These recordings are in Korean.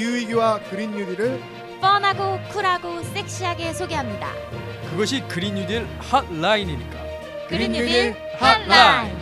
기후위기와 그린 뉴딜을 fun하고 쿨하고 섹시하게 소개합니다. 그것이 그린 뉴딜 핫라인이니까. 그린 뉴딜 핫라인. 핫라인.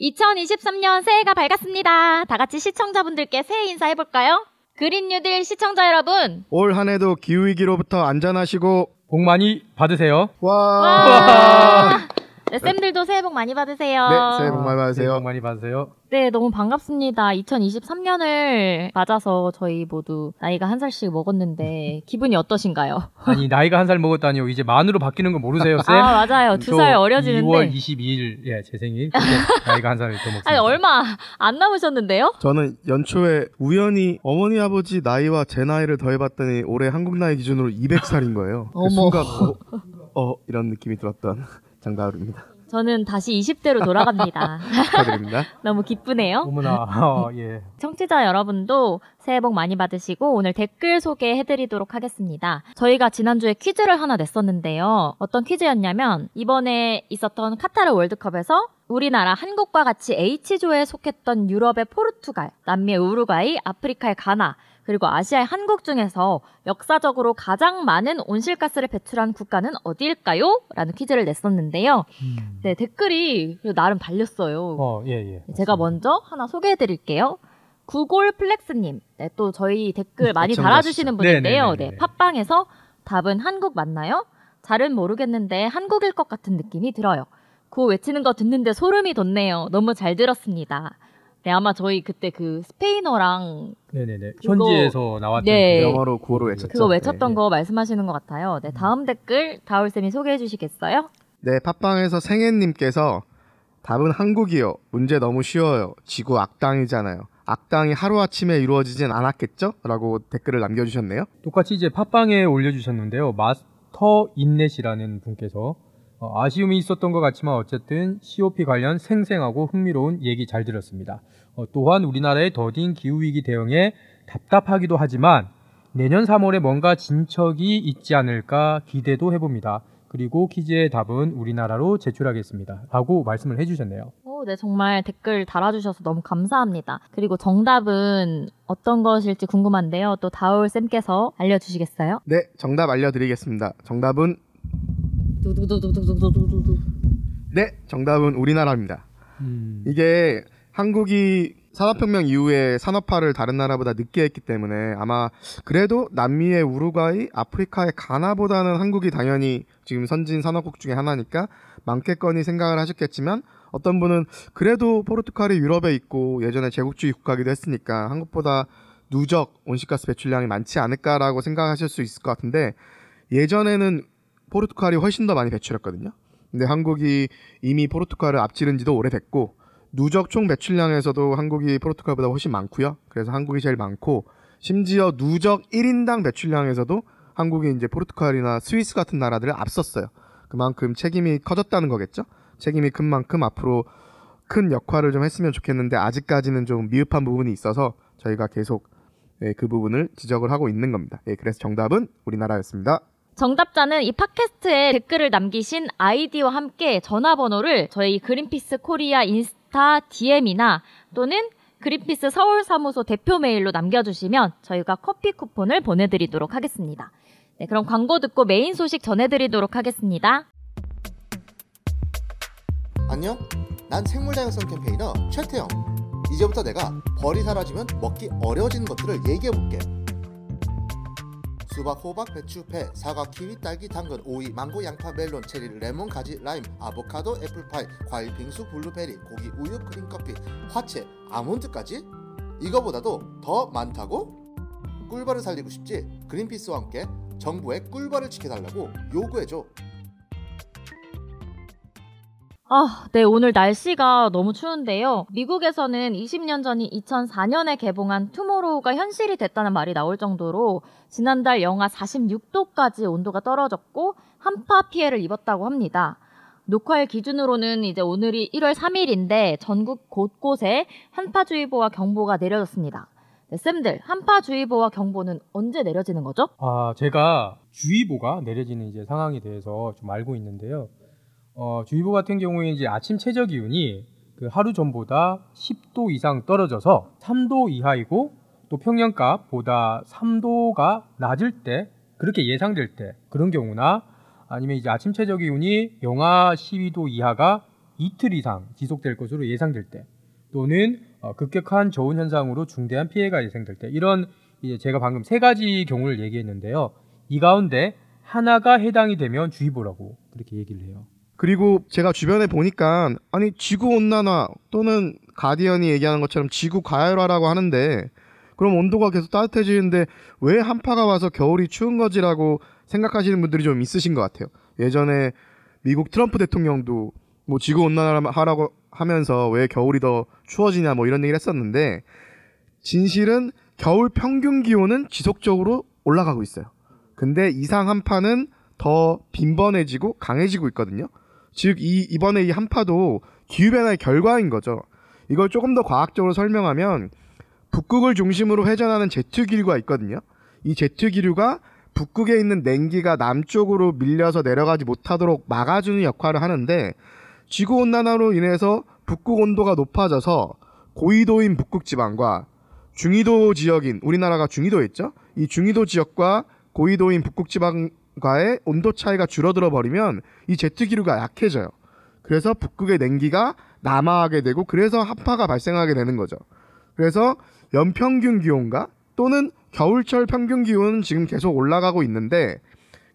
2023년 새해가 밝았습니다. 다 같이 시청자분들께 새해 인사해 볼까요? 그린 뉴딜 시청자 여러분. 올 한해도 기후 위기로부터 안전하시고 복 많이 받으세요. 와, 와. 네, 쌤들도 새해 복 많이 받으세요. 네, 새해 복 많이 새해 받으세요. 복 많이 받으세요. 네, 너무 반갑습니다. 2023년을 맞아서 저희 모두 나이가 한 살씩 먹었는데 기분이 어떠신가요? 아니 나이가 한 살 먹었다니요. 이제 만으로 바뀌는 거 모르세요, 쌤? 아, 맞아요. 두 살 어려지는데. 2월 22일 예, 제 생일. 그때 나이가 한 살 더 먹습니다. 아니, 얼마 안 남으셨는데요? 저는 연초에 우연히 어머니 아버지 나이와 제 나이를 더해봤더니 올해 한국 나이 기준으로 200살인 거예요. 그 어머. 순간 어, 어 이런 느낌이 들었던 장다울입니다. 저는 다시 20대로 돌아갑니다. 축하드립니다. 너무 기쁘네요. 어머나. 어, 예. 청취자 여러분도 새해 복 많이 받으시고 오늘 댓글 소개해드리도록 하겠습니다. 저희가 지난주에 퀴즈를 하나 냈었는데요. 어떤 퀴즈였냐면 이번에 있었던 카타르 월드컵에서 우리나라 한국과 같이 H조에 속했던 유럽의 포르투갈, 남미의 우루과이, 아프리카의 가나, 그리고 아시아의 한국 중에서 역사적으로 가장 많은 온실가스를 배출한 국가는 어디일까요? 라는 퀴즈를 냈었는데요. 음. 네, 댓글이 나름 달렸어요. 어, 예, 예. 제가 먼저 하나 소개해 드릴게요. 구골 플렉스님. 네, 또 저희 댓글 많이 애청자시죠. 달아주시는 분인데요. 네네네네. 네, 팟빵에서 답은 한국 맞나요? 잘은 모르겠는데 한국일 것 같은 느낌이 들어요. 구 외치는 거 듣는데 소름이 돋네요. 너무 잘 들었습니다. 네, 아마 저희 그때 그 스페인어랑 네, 네, 네. 그거- 현지에서 나왔던 네. 그 영어로 구호로 외쳤죠. 그거 외쳤던 네. 거 말씀하시는 것 같아요. 네, 다음 댓글 다울쌤이 소개해 주시겠어요? 네, 팟빵에서 생애님께서 답은 한국이요. 문제 너무 쉬워요. 지구 악당이잖아요. 악당이 하루아침에 이루어지진 않았겠죠? 라고 댓글을 남겨주셨네요. 똑같이 이제 팟빵에 올려주셨는데요. 마스터 인넷이라는 분께서 어, 아쉬움이 있었던 것 같지만 어쨌든 COP 관련 생생하고 흥미로운 얘기 잘 들었습니다. 어, 또한 우리나라의 더딘 기후위기 대응에 답답하기도 하지만 내년 3월에 뭔가 진척이 있지 않을까 기대도 해봅니다. 그리고 퀴즈의 답은 우리나라로 제출하겠습니다. 라고 말씀을 해주셨네요. 오, 네, 정말 댓글 달아주셔서 너무 감사합니다. 그리고 정답은 어떤 것일지 궁금한데요. 또 다울쌤께서 알려주시겠어요? 네, 정답 알려드리겠습니다. 정답은, 두두두두두두두두두. 네, 정답은 우리나라입니다. 음, 이게 한국이 산업혁명 이후에 산업화를 다른 나라보다 늦게 했기 때문에 아마 그래도 남미의 우루과이, 아프리카의 가나보다는 한국이 당연히 지금 선진 산업국 중에 하나니까 많겠거니 생각을 하셨겠지만 어떤 분은 그래도 포르투갈이 유럽에 있고 예전에 제국주의 국가기도 했으니까 한국보다 누적 온실가스 배출량이 많지 않을까라고 생각하실 수 있을 것 같은데 예전에는 포르투갈이 훨씬 더 많이 배출했거든요. 근데 한국이 이미 포르투갈을 앞지른 지도 오래됐고 누적 총 배출량에서도 한국이 포르투갈보다 훨씬 많고요. 그래서 한국이 제일 많고 심지어 누적 1인당 배출량에서도 한국이 이제 포르투갈이나 스위스 같은 나라들을 앞섰어요. 그만큼 책임이 커졌다는 거겠죠. 책임이 큰 만큼 앞으로 큰 역할을 좀 했으면 좋겠는데 아직까지는 좀 미흡한 부분이 있어서 저희가 계속 예, 그 부분을 지적을 하고 있는 겁니다. 예, 그래서 정답은 우리나라였습니다. 정답자는 이 팟캐스트에 댓글을 남기신 아이디와 함께 전화번호를 저희 그린피스 코리아 인스타 DM이나 또는 그린피스 서울 사무소 대표 메일로 남겨주시면 저희가 커피 쿠폰을 보내드리도록 하겠습니다. 네, 그럼 광고 듣고 메인 소식 전해드리도록 하겠습니다. 안녕? 난 생물 다양성 campaigner 최태영. 이제부터 내가 벌이 사라지면 먹기 어려워지는 것들을 얘기해볼게. 수박, 호박, 배추, 배, 사과, 키위, 딸기, 당근, 오이, 망고, 양파, 멜론, 체리, 레몬, 가지, 라임, 아보카도, 애플파이, 과일, 빙수, 블루베리, 고기, 우유, 크림, 커피, 화채, 아몬드까지? 이거보다도 더 많다고? 꿀벌을 살리고 싶지? 그린피스와 함께 정부의 꿀벌을 지켜달라고 요구해줘. 아, 네, 오늘 날씨가 너무 추운데요. 미국에서는 20년 전인 2004년에 개봉한 투모로우가 현실이 됐다는 말이 나올 정도로 지난달 영하 46도까지 온도가 떨어졌고 한파 피해를 입었다고 합니다. 녹화일 기준으로는 이제 오늘이 1월 3일인데 전국 곳곳에 한파주의보와 경보가 내려졌습니다. 네, 쌤들, 한파주의보와 경보는 언제 내려지는 거죠? 아, 제가 주의보가 내려지는 이제 상황에 대해서 좀 알고 있는데요. 어, 주의보 같은 경우에 이제 아침 최저 기온이 그 하루 전보다 10도 이상 떨어져서 3도 이하이고 또 평년값보다 3도가 낮을 때 그렇게 예상될 때 그런 경우나 아니면 이제 아침 최저 기온이 영하 12도 이하가 이틀 이상 지속될 것으로 예상될 때 또는 어, 급격한 저온 현상으로 중대한 피해가 예상될 때 이런 이제 제가 방금 세 가지 경우를 얘기했는데요. 이 가운데 하나가 해당이 되면 주의보라고 그렇게 얘기를 해요. 그리고 제가 주변에 보니까 아니 지구 온난화 또는 가디언이 얘기하는 것처럼 지구 가열화라고 하는데 그럼 온도가 계속 따뜻해지는데 왜 한파가 와서 겨울이 추운 거지라고 생각하시는 분들이 좀 있으신 것 같아요. 예전에 미국 트럼프 대통령도 뭐 지구 온난화라고 하면서 왜 겨울이 더 추워지냐 뭐 이런 얘기를 했었는데 진실은 겨울 평균 기온은 지속적으로 올라가고 있어요. 근데 이상 한파는 더 빈번해지고 강해지고 있거든요. 즉 이 이번에 이 한파도 기후 변화의 결과인 거죠. 이걸 조금 더 과학적으로 설명하면 북극을 중심으로 회전하는 제트 기류가 있거든요. 이 제트 기류가 북극에 있는 냉기가 남쪽으로 밀려서 내려가지 못하도록 막아주는 역할을 하는데 지구 온난화로 인해서 북극 온도가 높아져서 고緯도인 북극 지방과 중위도 지역인 우리나라가 중위도에 있죠. 이 중위도 지역과 고緯도인 북극 지방 과의 온도 차이가 줄어들어 버리면 이 제트 기류가 약해져요. 그래서 북극의 냉기가 남하하게 되고 그래서 한파가 발생하게 되는 거죠. 그래서 연평균 기온과 또는 겨울철 평균 기온은 지금 계속 올라가고 있는데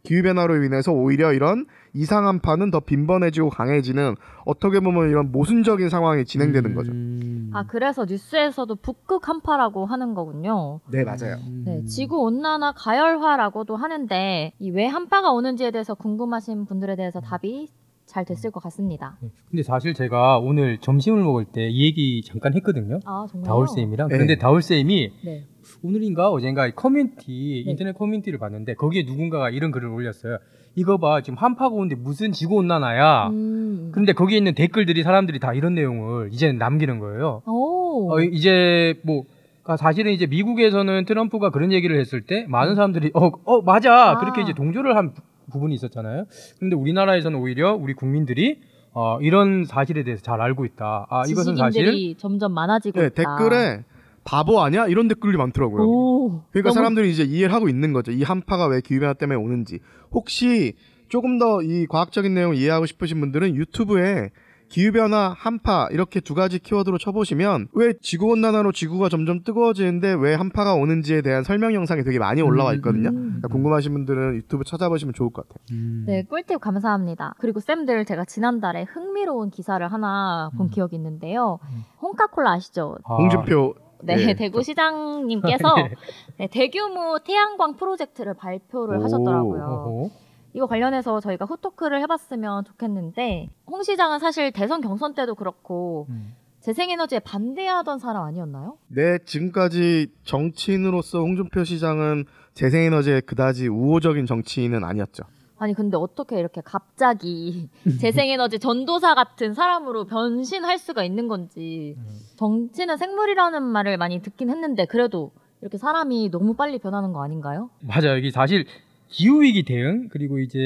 기후 변화로 인해서 오히려 이런 이상 한파는 더 빈번해지고 강해지는 어떻게 보면 이런 모순적인 상황이 진행되는 거죠. 음. 아 그래서 뉴스에서도 북극 한파라고 하는 거군요. 네 맞아요. 네, 음. 지구 온난화 가열화라고도 하는데 이 왜 한파가 오는지에 대해서 궁금하신 분들에 대해서 답이 잘 됐을 것 같습니다. 네. 근데 사실 제가 오늘 점심을 먹을 때 이 얘기 잠깐 했거든요. 아 정말요? 다울 쌤이랑. 네. 근데 다울 쌤이 네. 오늘인가 어젠가 이 커뮤니티 네. 인터넷 커뮤니티를 봤는데 거기에 누군가가 이런 글을 올렸어요. 이거 봐 지금 한파가 오는데 무슨 지구 온난화야. 음. 근데 거기에 있는 댓글들이 사람들이 다 이런 내용을 이제는 남기는 거예요. 오. 어, 이제 뭐 그러니까 사실은 이제 미국에서는 트럼프가 그런 얘기를 했을 때 많은 사람들이 어, 어 맞아 아. 그렇게 이제 동조를 한 부- 부분이 있었잖아요. 그런데 우리나라에서는 오히려 우리 국민들이 어, 이런 사실에 대해서 잘 알고 있다. 아 이것은 사실 점점 많아지고 네, 있다. 댓글에 바보 아니야 이런 댓글이 많더라고요. 오. 그러니까 너무- 사람들이 이제 이해를 하고 있는 거죠. 이 한파가 왜 기후 변화 때문에 오는지. 혹시 조금 더 이 과학적인 내용을 이해하고 싶으신 분들은 유튜브에 기후 변화, 한파 이렇게 두 가지 키워드로 쳐보시면 왜 지구 온난화로 지구가 점점 뜨거워지는데 왜 한파가 오는지에 대한 설명 영상이 되게 많이 올라와 있거든요. 음. 그러니까 궁금하신 분들은 유튜브 찾아보시면 좋을 것 같아요. 음. 네, 꿀팁 감사합니다. 그리고 쌤들 제가 지난달에 흥미로운 기사를 하나 본 음. 기억이 있는데요. 음. 홍카콜라 아시죠? 아, 홍준표 네, 예, 대구 시장님께서 네, 대규모 태양광 프로젝트를 발표를 오. 하셨더라고요. 어허. 이거 관련해서 저희가 후토크를 해봤으면 좋겠는데 홍 시장은 사실 대선 경선 때도 그렇고 음. 재생에너지에 반대하던 사람 아니었나요? 네, 지금까지 정치인으로서 홍준표 시장은 재생에너지에 그다지 우호적인 정치인은 아니었죠. 아니 근데 어떻게 이렇게 갑자기 재생에너지 전도사 같은 사람으로 변신할 수가 있는 건지 음. 정치는 생물이라는 말을 많이 듣긴 했는데 그래도 이렇게 사람이 너무 빨리 변하는 거 아닌가요? 맞아요. 이게 사실 기후 위기 대응 그리고 이제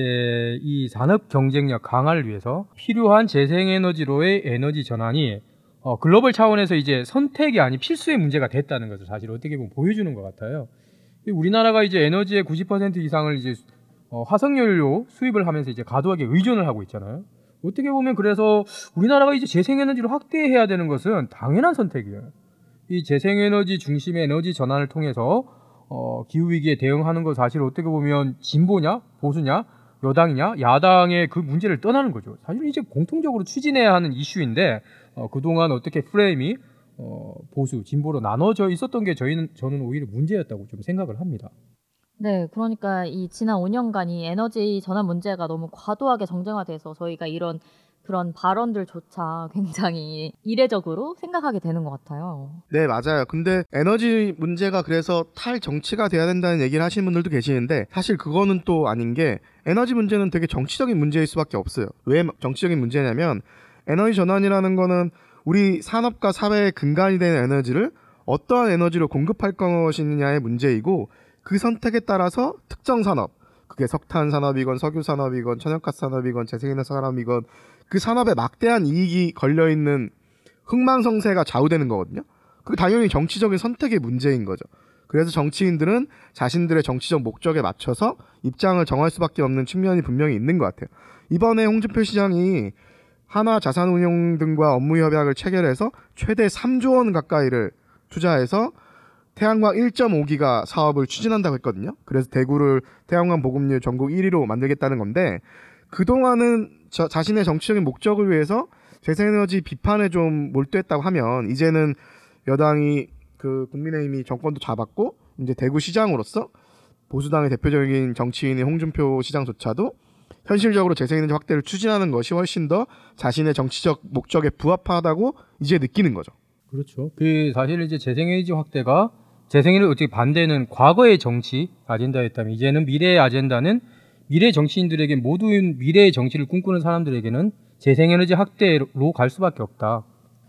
이 산업 경쟁력 강화를 위해서 필요한 재생 에너지로의 에너지 전환이 어, 글로벌 차원에서 이제 선택이 아닌 필수의 문제가 됐다는 것을 사실 어떻게 보면 보여주는 것 같아요. 이 우리나라가 이제 에너지의 90% 이상을 이제 어, 화석연료 수입을 하면서 이제 과도하게 의존을 하고 있잖아요. 어떻게 보면 그래서 우리나라가 이제 재생에너지를 확대해야 되는 것은 당연한 선택이에요. 이 재생에너지 중심의 에너지 전환을 통해서 어, 기후 위기에 대응하는 거 사실 어떻게 보면 진보냐 보수냐 여당이냐 야당의 그 문제를 떠나는 거죠. 사실 이제 공통적으로 추진해야 하는 이슈인데 어, 그동안 어떻게 프레임이 어, 보수 진보로 나눠져 있었던 게 저희는 저는 오히려 문제였다고 좀 생각을 합니다. 네, 그러니까 이 지난 5 년간 이 에너지 전환 문제가 너무 과도하게 정쟁화돼서 저희가 이런 그런 발언들조차 굉장히 이례적으로 생각하게 되는 것 같아요. 네, 맞아요. 근데 에너지 문제가 그래서 탈 정치가 돼야 된다는 얘기를 하시는 분들도 계시는데 사실 그거는 또 아닌 게 에너지 문제는 되게 정치적인 문제일 수밖에 없어요. 왜 정치적인 문제냐면 에너지 전환이라는 거는 우리 산업과 사회의 근간이 되는 에너지를 어떠한 에너지로 공급할 것이냐의 문제이고 그 선택에 따라서 특정 산업 그게 석탄 산업이건 석유 산업이건 천연가스 산업이건 재생에너지 산업이건 그 산업에 막대한 이익이 걸려 있는 흥망성쇠가 좌우되는 거거든요. 그 당연히 정치적인 선택의 문제인 거죠. 그래서 정치인들은 자신들의 정치적 목적에 맞춰서 입장을 정할 수밖에 없는 측면이 분명히 있는 것 같아요. 이번에 홍준표 시장이 하나 자산운용 등과 업무 협약을 체결해서 최대 3조 원 가까이를 투자해서 태양광 1.5기가 사업을 추진한다고 했거든요. 그래서 대구를 태양광 보급률 전국 1위로 만들겠다는 건데 그동안은 저, 자신의 정치적인 목적을 위해서 재생에너지 비판에 좀 몰두했다고 하면 이제는 여당이 그 국민의힘이 정권도 잡았고 이제 대구 시장으로서 보수당의 대표적인 정치인인 홍준표 시장조차도 현실적으로 재생에너지 확대를 추진하는 것이 훨씬 더 자신의 정치적 목적에 부합하다고 이제 느끼는 거죠. 그렇죠. 그 사실 이제 재생에너지 확대가 재생에너지 어떻게 반대는 과거의 정치 아젠다였다면 이제는 미래의 아젠다는 미래 정치인들에게 모두 미래의 정치를 꿈꾸는 사람들에게는 재생에너지 확대로 갈 수밖에 없다.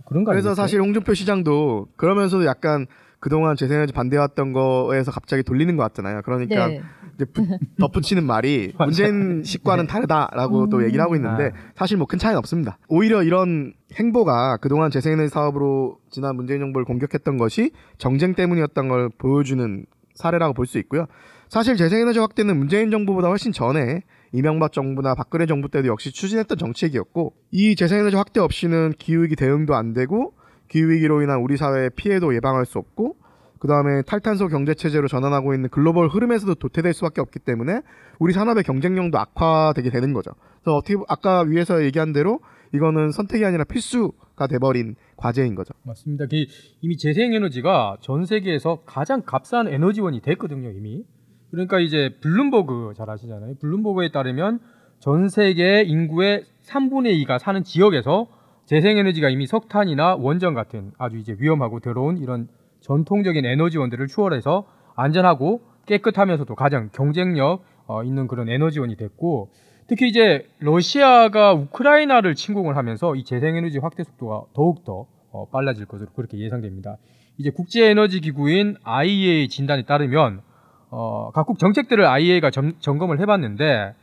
그런 거 그래서 아닙니까? 사실 홍준표 시장도 그러면서도 약간 그동안 재생에너지 반대왔던 거에서 갑자기 돌리는 것 같잖아요. 그러니까 네. 이제 부- 덧붙이는 말이 문재인 식과는 다르다라고 또 얘기를 하고 있는데 사실 뭐 큰 차이는 없습니다. 오히려 이런 행보가 그동안 재생에너지 사업으로 지난 문재인 정부를 공격했던 것이 정쟁 때문이었던 걸 보여주는 사례라고 볼 수 있고요. 사실 재생에너지 확대는 문재인 정부보다 훨씬 전에 이명박 정부나 박근혜 정부 때도 역시 추진했던 정책이었고 이 재생에너지 확대 없이는 기후위기 대응도 안 되고 기후위기로 인한 우리 사회의 피해도 예방할 수 없고 그 다음에 탈탄소 경제 체제로 전환하고 있는 글로벌 흐름에서도 도태될 수밖에 없기 때문에 우리 산업의 경쟁력도 악화되게 되는 거죠. 그래서 어떻게 보- 아까 위에서 얘기한 대로 이거는 선택이 아니라 필수가 돼버린 과제인 거죠. 맞습니다. 그 이미 재생에너지가 전 세계에서 가장 값싼 에너지원이 됐거든요, 이미. 그러니까 이제 블룸버그 잘 아시잖아요. 블룸버그에 따르면 전 세계 인구의 3분의 2가 사는 지역에서 재생에너지가 이미 석탄이나 원전 같은 아주 이제 위험하고 더러운 이런 전통적인 에너지원들을 추월해서 안전하고 깨끗하면서도 가장 경쟁력 어, 있는 그런 에너지원이 됐고 특히 이제 러시아가 우크라이나를 침공을 하면서 이 재생에너지 확대 속도가 더욱더 어, 빨라질 것으로 그렇게 예상됩니다. 이제 국제에너지기구인 IEA 진단에 따르면 어, 각국 정책들을 IEA가 점, 점검을 해봤는데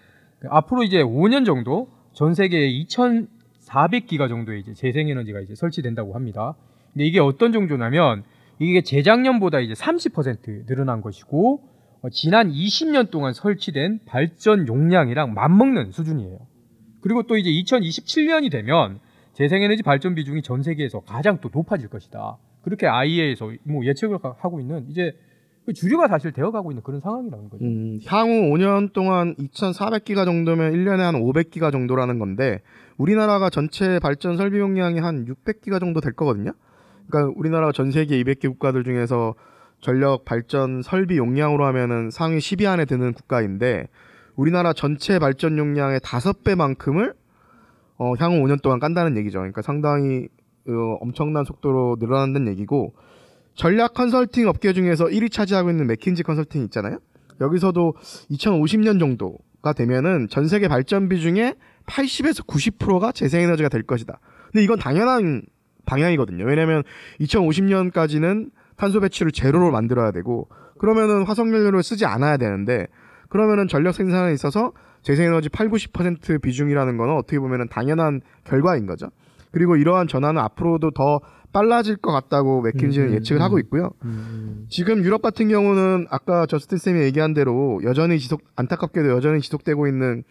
앞으로 이제 5년 정도 전 세계에 2,400기가 정도의 이제 재생에너지가 이제 설치된다고 합니다. 근데 이게 어떤 정도냐면 이게 재작년보다 이제 30% 늘어난 것이고 어, 지난 20년 동안 설치된 발전 용량이랑 맞먹는 수준이에요. 그리고 또 이제 2027년이 되면 재생에너지 발전 비중이 전 세계에서 가장 또 높아질 것이다. 그렇게 IEA에서 뭐 예측을 하- 하고 있는 이제 그 주류가 사실 되어가고 있는 그런 상황이라는 거죠. 음, 향후 5년 동안 2,400기가 정도면 1년에 한 500기가 정도라는 건데 우리나라가 전체 발전 설비 용량이 한 600기가 정도 될 거거든요. 그러니까 우리나라가 전 세계 200개 국가들 중에서 전력 발전 설비 용량으로 하면은 상위 10위 안에 드는 국가인데 우리나라 전체 발전 용량의 5배만큼을 어, 향후 5년 동안 깐다는 얘기죠. 그러니까 상당히 어, 엄청난 속도로 늘어난다는 얘기고 전략 컨설팅 업계 중에서 1위 차지하고 있는 맥킨지 컨설팅 있잖아요. 여기서도 2050년 정도가 되면은 전 세계 발전 비 중에 80에서 90%가 재생에너지가 될 것이다. 근데 이건 당연한 방향이거든요. 왜냐면 2050년까지는 탄소 배출을 제로로 만들어야 되고 그러면은 화석 연료를 쓰지 않아야 되는데 그러면은 전력 생산에 있어서 재생에너지 8, 90% 비중이라는 거는 어떻게 보면은 당연한 결과인 거죠. 그리고 이러한 전환은 앞으로도 더 빨라질 것 같다고 맥킨지는 음, 예측을 음. 하고 있고요. 음, 지금 유럽 같은 경우는 아까 저스틴 쌤이 얘기한 대로 여전히 지속 안타깝게도 여전히 지속되고 있는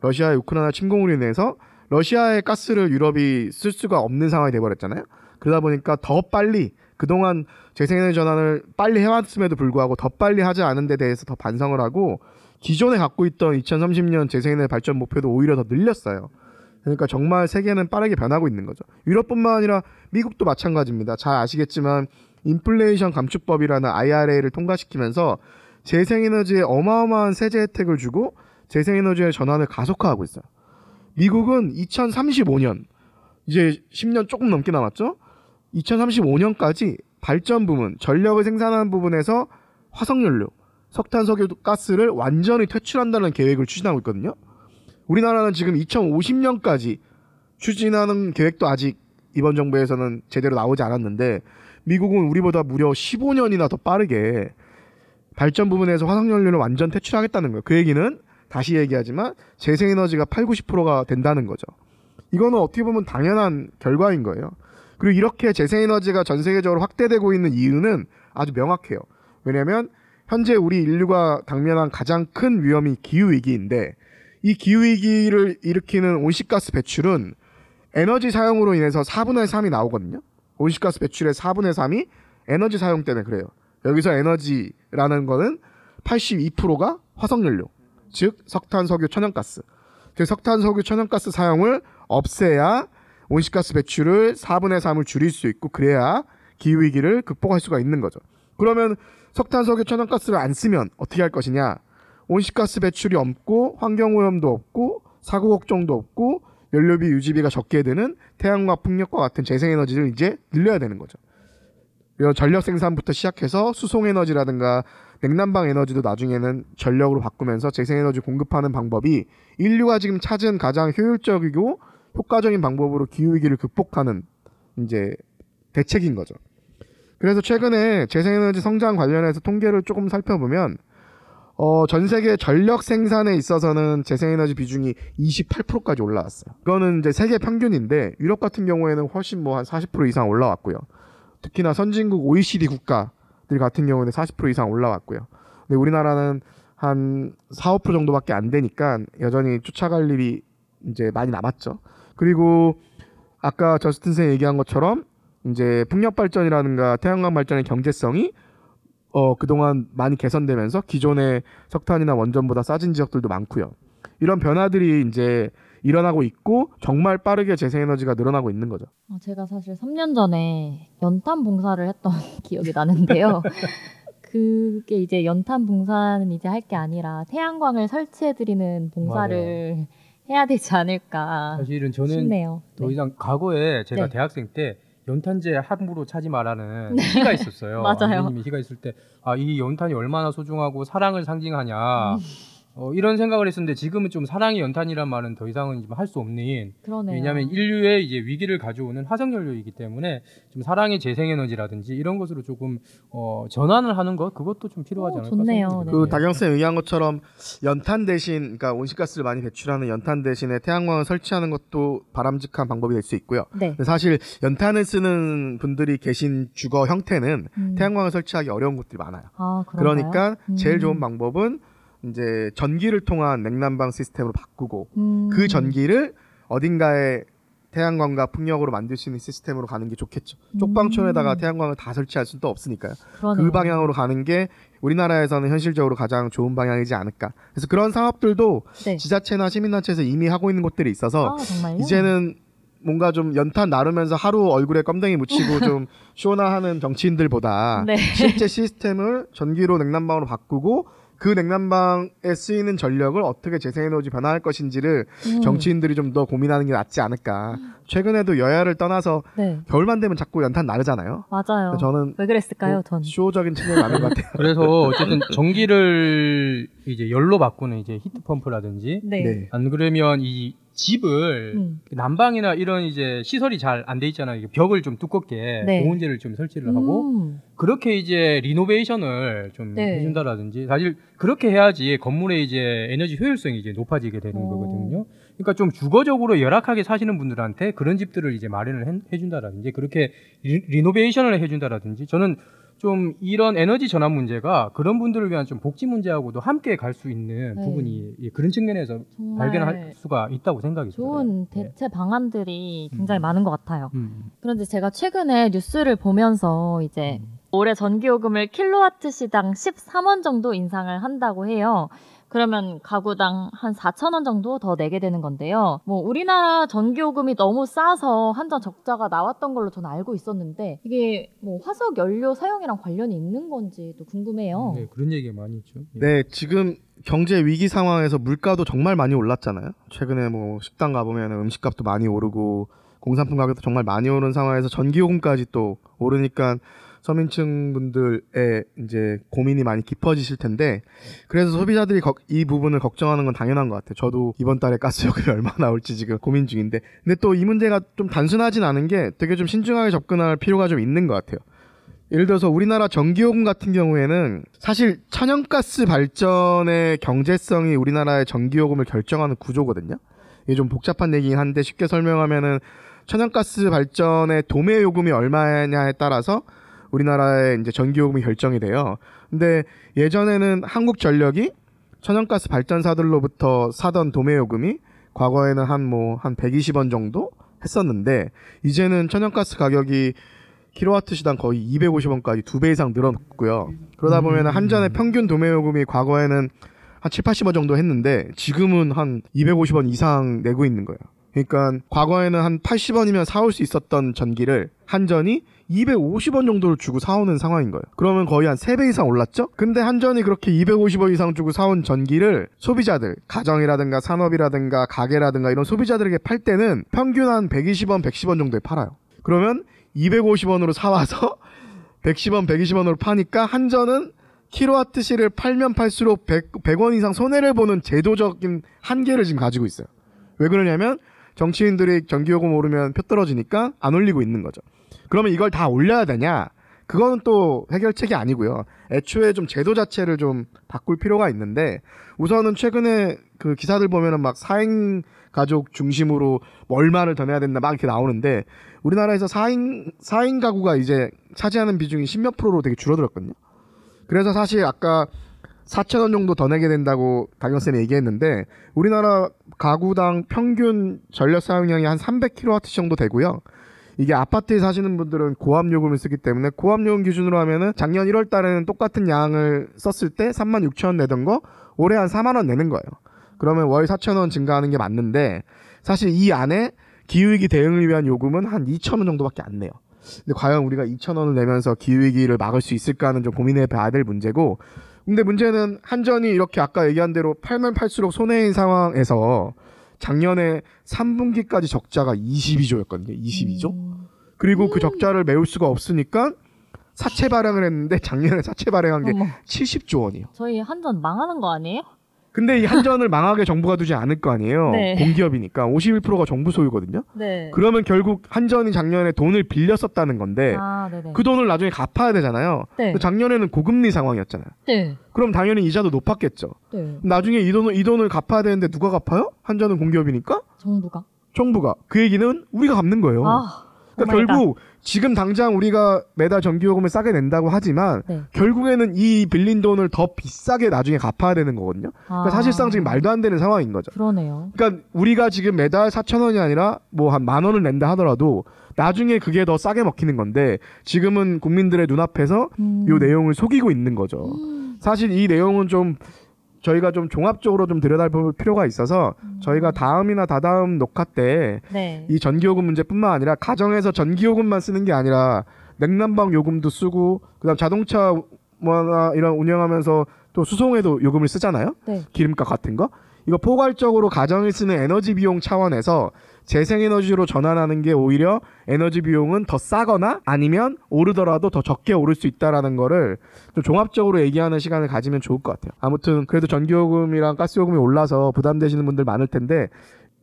러시아의 우크라이나 침공으로 인해서 러시아의 가스를 유럽이 쓸 수가 없는 상황이 돼버렸잖아요. 그러다 보니까 더 빨리 그동안 재생에너지 전환을 빨리 해왔음에도 불구하고 더 빨리 하지 않은 데 대해서 더 반성을 하고 기존에 갖고 있던 2030년 재생에너지 발전 목표도 오히려 더 늘렸어요. 그러니까 정말 세계는 빠르게 변하고 있는 거죠. 유럽뿐만 아니라 미국도 마찬가지입니다. 잘 아시겠지만 인플레이션 감축법이라는 IRA를 통과시키면서 재생에너지에 어마어마한 세제 혜택을 주고 재생에너지의 전환을 가속화하고 있어요. 미국은 2035년 이제 10년 조금 넘게 남았죠. 2035년까지 발전 부문, 전력을 생산하는 부분에서 화석연료, 석탄석유 가스를 완전히 퇴출한다는 계획을 추진하고 있거든요. 우리나라는 지금 2050년까지 추진하는 계획도 아직 이번 정부에서는 제대로 나오지 않았는데 미국은 우리보다 무려 15년이나 더 빠르게 발전 부분에서 화석연료를 완전 퇴출하겠다는 거예요. 그 얘기는 다시 얘기하지만 재생에너지가 8, 90%가 된다는 거죠. 이거는 어떻게 보면 당연한 결과인 거예요. 그리고 이렇게 재생에너지가 전 세계적으로 확대되고 있는 이유는 아주 명확해요. 왜냐하면 현재 우리 인류가 당면한 가장 큰 위험이 기후 위기인데 이 기후 위기를 일으키는 온실가스 배출은 에너지 사용으로 인해서 4분의 3이 나오거든요. 온실가스 배출의 4분의 3이 에너지 사용 때문에 그래요. 여기서 에너지라는 거는 82%가 화석연료, 즉 석탄, 석유, 천연가스. 그 석탄, 석유, 천연가스 사용을 없애야 온실가스 배출을 4분의 3을 줄일 수 있고 그래야 기후 위기를 극복할 수가 있는 거죠. 그러면 석탄, 석유, 천연가스를 안 쓰면 어떻게 할 것이냐? 온실가스 배출이 없고 환경 오염도 없고 사고 걱정도 없고 연료비 유지비가 적게 되는 태양과 풍력과 같은 재생에너지를 이제 늘려야 되는 거죠. 전력 생산부터 시작해서 수송 에너지라든가 냉난방 에너지도 나중에는 전력으로 바꾸면서 재생에너지 공급하는 방법이 인류가 지금 찾은 가장 효율적이고 효과적인 방법으로 기후 위기를 극복하는 이제 대책인 거죠. 그래서 최근에 재생에너지 성장 관련해서 통계를 조금 살펴보면 어, 전 세계 전력 생산에 있어서는 재생에너지 비중이 28%까지 올라왔어요. 그거는 이제 세계 평균인데 유럽 같은 경우에는 훨씬 뭐 한 40% 이상 올라왔고요. 특히나 선진국 OECD 국가들 같은 경우는 40% 이상 올라왔고요. 근데 우리나라는 한 4, 5% 정도밖에 안 되니까 여전히 쫓아갈 일이 이제 많이 남았죠. 그리고 아까 저스틴 쌤 얘기한 것처럼 이제 풍력 발전이라든가 태양광 발전의 경제성이 어 그동안 많이 개선되면서 기존의 석탄이나 원전보다 싸진 지역들도 많고요. 이런 변화들이 이제 일어나고 있고 정말 빠르게 재생에너지가 늘어나고 있는 거죠. 어, 제가 사실 3년 전에 연탄 봉사를 했던 기억이 나는데요. 그게 이제 연탄 봉사는 이제 할 게 아니라 태양광을 설치해 드리는 봉사를 해야 되지 않을까 사실은 저는 싶네요. 더 네. 이상 과거에 제가 네. 대학생 때 연탄재 함부로 차지 말라는 시가 있었어요. 맞아요. 선생님이 시가 있을 때 아 이 연탄이 얼마나 소중하고 사랑을 상징하냐 음. 어, 이런 생각을 했었는데 지금은 좀 사랑의 연탄이란 말은 더 이상은 할 수 없는 그러네요. 왜냐하면 인류의 이제 위기를 가져오는 화석 연료이기 때문에 좀 사랑의 재생 에너지라든지 이런 것으로 조금 어, 전환을 하는 것 그것도 좀 필요하지 오, 않을까 좋네요. 네. 그 다경 쌤 얘기한 것처럼 연탄 대신 그러니까 온실가스를 많이 배출하는 연탄 대신에 태양광을 설치하는 것도 바람직한 방법이 될 수 있고요. 네. 근데 사실 연탄을 쓰는 분들이 계신 주거 형태는 음. 태양광을 설치하기 어려운 곳들이 많아요. 아? 그러니까 제일 음. 좋은 방법은 이제 전기를 통한 냉난방 시스템으로 바꾸고 음. 그 전기를 어딘가에 태양광과 풍력으로 만들 수 있는 시스템으로 가는 게 좋겠죠. 쪽방촌에다가 음. 태양광을 다 설치할 수는 또 없으니까요. 그러네요. 그 방향으로 가는 게 우리나라에서는 현실적으로 가장 좋은 방향이지 않을까. 그래서 그런 사업들도 네. 지자체나 시민단체에서 이미 하고 있는 곳들이 있어서 아? 이제는 뭔가 좀 연탄 나르면서 하루 얼굴에 껌댕이 묻히고 좀 쇼나 하는 정치인들보다 네. 실제 시스템을 전기로 냉난방으로 바꾸고 그 냉난방에 쓰이는 전력을 어떻게 재생에너지 변화할 것인지를 음. 정치인들이 좀 더 고민하는 게 낫지 않을까. 최근에도 여야를 떠나서 네. 겨울만 되면 자꾸 연탄 나르잖아요. 맞아요. 저는 왜 그랬을까요, 뭐 전? 쇼적인 측면이 많은 것 같아요. 그래서 어쨌든 전기를 이제 열로 바꾸는 이제 히트 펌프라든지 네. 네. 안 그러면 이 집을 음. 난방이나 이런 이제 시설이 잘 안 돼 있잖아요. 벽을 좀 두껍게 네. 보온재를 좀 설치를 하고 음. 그렇게 이제 리노베이션을 좀 네. 해준다라든지 사실 그렇게 해야지 건물의 이제 에너지 효율성이 이제 높아지게 되는 오. 거거든요. 그러니까 좀 주거적으로 열악하게 사시는 분들한테 그런 집들을 이제 마련을 해- 해준다라든지 그렇게 리, 리노베이션을 해준다라든지 저는 좀 이런 에너지 전환 문제가 그런 분들을 위한 좀 복지 문제하고도 함께 갈 수 있는 네. 부분이 예, 그런 측면에서 발견할 수가 있다고 생각이 들어요. 좋은 네. 대체 방안들이 굉장히 음. 많은 것 같아요. 음. 그런데 제가 최근에 뉴스를 보면서 이제 음. 올해 전기요금을 킬로와트 시당 13원 정도 인상을 한다고 해요. 그러면 가구당 한 4천 원 정도 더 내게 되는 건데요. 뭐 우리나라 전기요금이 너무 싸서 한전 적자가 나왔던 걸로 저는 알고 있었는데 이게 뭐 화석 연료 사용이랑 관련이 있는 건지도 궁금해요. 네, 그런 얘기가 많이 있죠. 예. 네, 지금 경제 위기 상황에서 물가도 정말 많이 올랐잖아요. 최근에 뭐 식당 가보면 음식값도 많이 오르고 공산품 가격도 정말 많이 오른 상황에서 전기요금까지 또 오르니까 서민층 분들의 이제 고민이 많이 깊어지실 텐데 그래서 소비자들이 거- 이 부분을 걱정하는 건 당연한 것 같아요. 저도 이번 달에 가스요금이 얼마 나올지 지금 고민 중인데 근데 또 이 문제가 좀 단순하진 않은 게 되게 좀 신중하게 접근할 필요가 좀 있는 것 같아요. 예를 들어서 우리나라 전기요금 같은 경우에는 사실 천연가스 발전의 경제성이 우리나라의 전기요금을 결정하는 구조거든요. 이게 좀 복잡한 얘기긴 한데 쉽게 설명하면은 천연가스 발전의 도매 요금이 얼마냐에 따라서 우리나라의 이제 전기 요금이 결정이 돼요. 근데 예전에는 한국전력이 천연가스 발전사들로부터 사던 도매 요금이 과거에는 한 뭐 한 120원 정도 했었는데 이제는 천연가스 가격이 킬로와트 시당 거의 250원까지 두 배 이상 늘어났고요. 그러다 보면 한 잔의 평균 도매 요금이 과거에는 한 7, 80원 정도 했는데 지금은 한 250원 이상 내고 있는 거예요. 그러니까 과거에는 한 80원이면 사올 수 있었던 전기를 한전이 250원 정도를 주고 사오는 상황인 거예요. 그러면 거의 한 3배 이상 올랐죠? 근데 한전이 그렇게 250원 이상 주고 사온 전기를 소비자들, 가정이라든가 산업이라든가 가게라든가 이런 소비자들에게 팔 때는 평균 한 120원, 110원 정도에 팔아요. 그러면 250원으로 사와서 110원, 120원으로 파니까 한전은 킬로와트 시를 팔면 팔수록 100, 100원 이상 손해를 보는 제도적인 한계를 지금 가지고 있어요. 왜 그러냐면 정치인들이 전기요금 오르면 표 떨어지니까 안 올리고 있는 거죠. 그러면 이걸 다 올려야 되냐? 그거는 또 해결책이 아니고요. 애초에 좀 제도 자체를 좀 바꿀 필요가 있는데 우선은 최근에 그 기사들 보면은 막 사행 가족 중심으로 뭐 얼마를 더 내야 된다 막 이렇게 나오는데 우리나라에서 4인 4인 가구가 이제 차지하는 비중이 10몇 프로로 되게 줄어들었거든요. 그래서 사실 아까 4천 원 정도 더 내게 된다고 강영쌤이 얘기했는데 우리나라 가구당 평균 전력 사용량이 한 300kW 정도 되고요. 이게 아파트에 사시는 분들은 고압 요금을 쓰기 때문에 고압 요금 기준으로 하면은 작년 1월 달에는 똑같은 양을 썼을 때 3만 6천 원 내던 거 올해 한 4만 원 내는 거예요. 그러면 월 4천 원 증가하는 게 맞는데 사실 이 안에 기후위기 대응을 위한 요금은 한 2천 원 정도밖에 안 내요. 근데 과연 우리가 2천 원을 내면서 기후위기를 막을 수 있을까는 좀 고민해 봐야 될 문제고 근데 문제는 한전이 이렇게 아까 얘기한 대로 팔면 팔수록 손해인 상황에서 작년에 3분기까지 적자가 22조였거든요. 22조. 음. 그리고 그 적자를 메울 수가 없으니까 사채 발행을 했는데 작년에 사채 발행한 게 어머, 70조 원이에요. 저희 한전 망하는 거 아니에요? 근데 이 한전을 망하게 정부가 두지 않을 거 아니에요. 네. 공기업이니까 51%가 정부 소유거든요. 네. 그러면 결국 한전이 작년에 돈을 빌렸었다는 건데 아, 네네. 그 돈을 나중에 갚아야 되잖아요. 네. 근데 작년에는 고금리 상황이었잖아요. 네. 그럼 당연히 이자도 높았겠죠. 네. 나중에 이 돈을 이 돈을 갚아야 되는데 누가 갚아요? 한전은 공기업이니까 정부가. 정부가. 그 얘기는 우리가 갚는 거예요. 아, 그러니까 oh my god. 결국 지금 당장 우리가 매달 전기요금을 싸게 낸다고 하지만 네. 결국에는 이 빌린 돈을 더 비싸게 나중에 갚아야 되는 거거든요. 그러니까 아, 사실상 지금 말도 안 되는 상황인 거죠. 그러네요. 그러니까 우리가 지금 매달 4천 원이 아니라 뭐 한 만 원을 낸다 하더라도 나중에 그게 더 싸게 먹히는 건데 지금은 국민들의 눈앞에서 음. 이 내용을 속이고 있는 거죠. 음. 사실 이 내용은 좀 저희가 좀 종합적으로 좀 들여다볼 필요가 있어서 저희가 다음이나 다다음 녹화 때 네. 이 전기요금 문제뿐만 아니라 가정에서 전기요금만 쓰는 게 아니라 냉난방 요금도 쓰고 그다음 자동차 뭐나 이런 운영하면서 또 수송에도 요금을 쓰잖아요. 네. 기름값 같은 거. 이거 포괄적으로 가정이 쓰는 에너지 비용 차원에서 재생에너지로 전환하는 게 오히려 에너지 비용은 더 싸거나 아니면 오르더라도 더 적게 오를 수 있다라는 거를 좀 종합적으로 얘기하는 시간을 가지면 좋을 것 같아요. 아무튼 그래도 전기요금이랑 가스요금이 올라서 부담되시는 분들 많을 텐데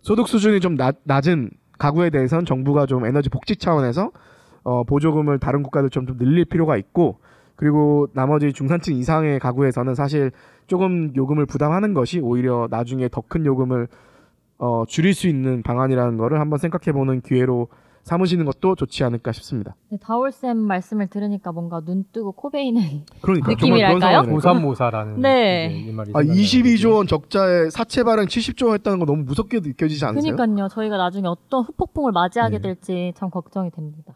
소득 수준이 좀 낮, 낮은 가구에 대해서는 정부가 좀 에너지 복지 차원에서 어, 보조금을 다른 국가들처럼 좀 늘릴 필요가 있고 그리고 나머지 중산층 이상의 가구에서는 사실 조금 요금을 부담하는 것이 오히려 나중에 더 큰 요금을 어, 줄일 수 있는 방안이라는 거를 한번 생각해보는 기회로 삼으시는 것도 좋지 않을까 싶습니다. 네, 다올쌤 말씀을 들으니까 뭔가 눈 뜨고 코 베이는 그러니까 느낌이랄까요? 고삼모사라는 네. 말이 아, 생각나는 22조 거죠. 원 적자에 사채 발행 70조 원 했다는 거 너무 무섭게 느껴지지 않으세요? 그러니까요. 저희가 나중에 어떤 후폭풍을 맞이하게 네. 될지 참 걱정이 됩니다.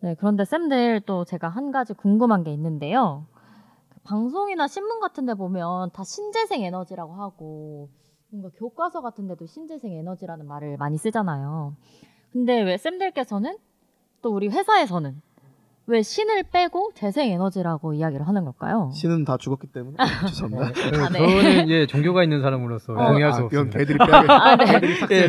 네, 그런데 쌤들 또 제가 한 가지 궁금한 게 있는데요. 그 방송이나 신문 같은 데 보면 다 신재생 에너지라고 하고 뭔가 교과서 같은 데도 신재생 에너지라는 말을 많이 쓰잖아요. 근데 왜 쌤들께서는 또 우리 회사에서는 왜 신을 빼고 재생 에너지라고 이야기를 하는 걸까요? 신은 다 죽었기 때문에 죄송합니다. 네, 아, 네. 저는 예 종교가 있는 사람으로서 어. 동의할 수 아, 이건 없습니다. 개들이 빼야 아, 네. 개들이 예. 네,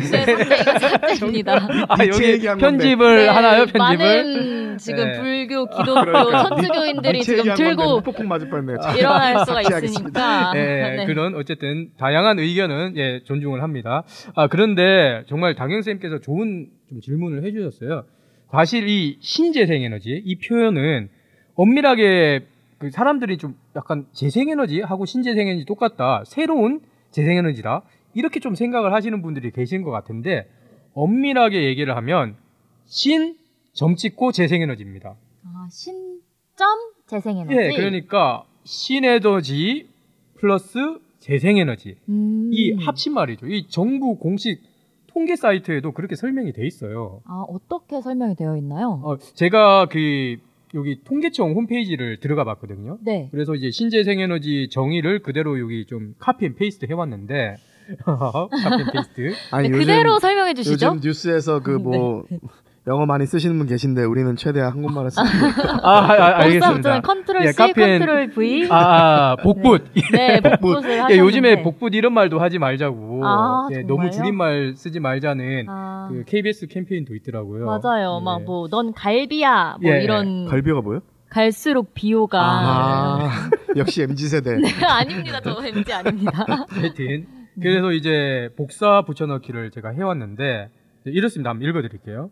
삭제입니다. 아, 여기. 편집을 네, 하나요? 편집을? 많은 지금 네. 불교, 기독교, 그러니까. 천주교인들이 지금 들고 폭풍 맞을 뻔했네요. 일어날 수가. 있으니까. 예, 네. 그런 어쨌든 다양한 의견은 예, 존중을 합니다. 아, 그런데 정말 당영 쌤께서 좋은 좀 질문을 해 주셨어요. 사실 이 신재생 에너지 이 표현은 엄밀하게 그 사람들이 좀 약간 재생 에너지 하고 신재생 에너지 똑같다. 새로운 재생 에너지다. 이렇게 좀 생각을 하시는 분들이 계신 것 같은데 엄밀하게 얘기를 하면 신 점 찍고 재생에너지입니다. 아, 신점 재생에너지. 예, 그러니까 신에너지 플러스 재생에너지 음. 이 합친 말이죠. 이 정부 공식 통계 사이트에도 그렇게 설명이 돼 있어요. 아, 어떻게 설명이 되어 있나요? 어, 제가 그 여기 통계청 홈페이지를 들어가 봤거든요. 네. 그래서 이제 신재생에너지 정의를 그대로 여기 좀 copy and paste 해왔는데 copy and paste 네, 아니 그대로 설명해 주시죠. 요즘 뉴스에서 그 뭐 영어 많이 쓰시는 분 계신데 우리는 최대한 한국말을 쓰는 아, 아, 알겠습니다. 복사부터는 컨트롤 예, C, copy and- control V. 아, 아, 복붙. 네, 복붙을 예, 하셨는데. 요즘에 복붙 이런 말도 하지 말자고. 아, 예, 정말요? 너무 줄임말 쓰지 말자는 아, 그 KBS 캠페인도 있더라고요. 맞아요. 예. 막 뭐 넌 갈비야 뭐 예, 이런 갈비가 뭐요? 갈수록 비호감 아, 역시 MZ 세대. 네, 아닙니다. 저 MZ 아닙니다. 하여튼 그래서 이제 복사 붙여넣기를 제가 해왔는데 이제 이렇습니다. 한번 읽어드릴게요.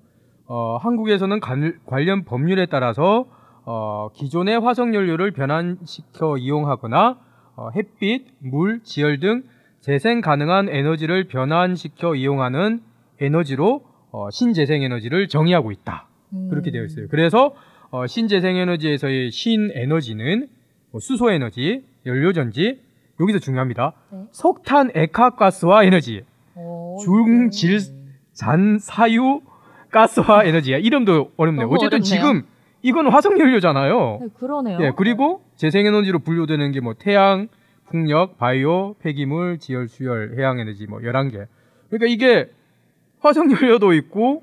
어, 한국에서는 관, 관련 법률에 따라서 어, 기존의 화석연료를 변환시켜 이용하거나 어, 햇빛, 물, 지열 등 재생 가능한 에너지를 변환시켜 이용하는 에너지로 어, 신재생 에너지를 정의하고 있다. 그렇게 되어 있어요. 그래서 어, 신재생 에너지에서의 신 에너지는 뭐 수소 에너지, 연료 전지, 여기서 중요합니다. 네. 석탄 액화가스와 에너지, 오, 중질 네. 잔사유 가스와 에너지. 이름도 어렵네요. 어쨌든 어렵네요. 지금 이건 화석 연료잖아요. 네, 그러네요. 예, 그리고 재생에너지로 분류되는 게 뭐 태양, 풍력, 바이오, 폐기물, 지열, 수열, 해양 에너지 뭐 11개. 그러니까 이게 화석 연료도 있고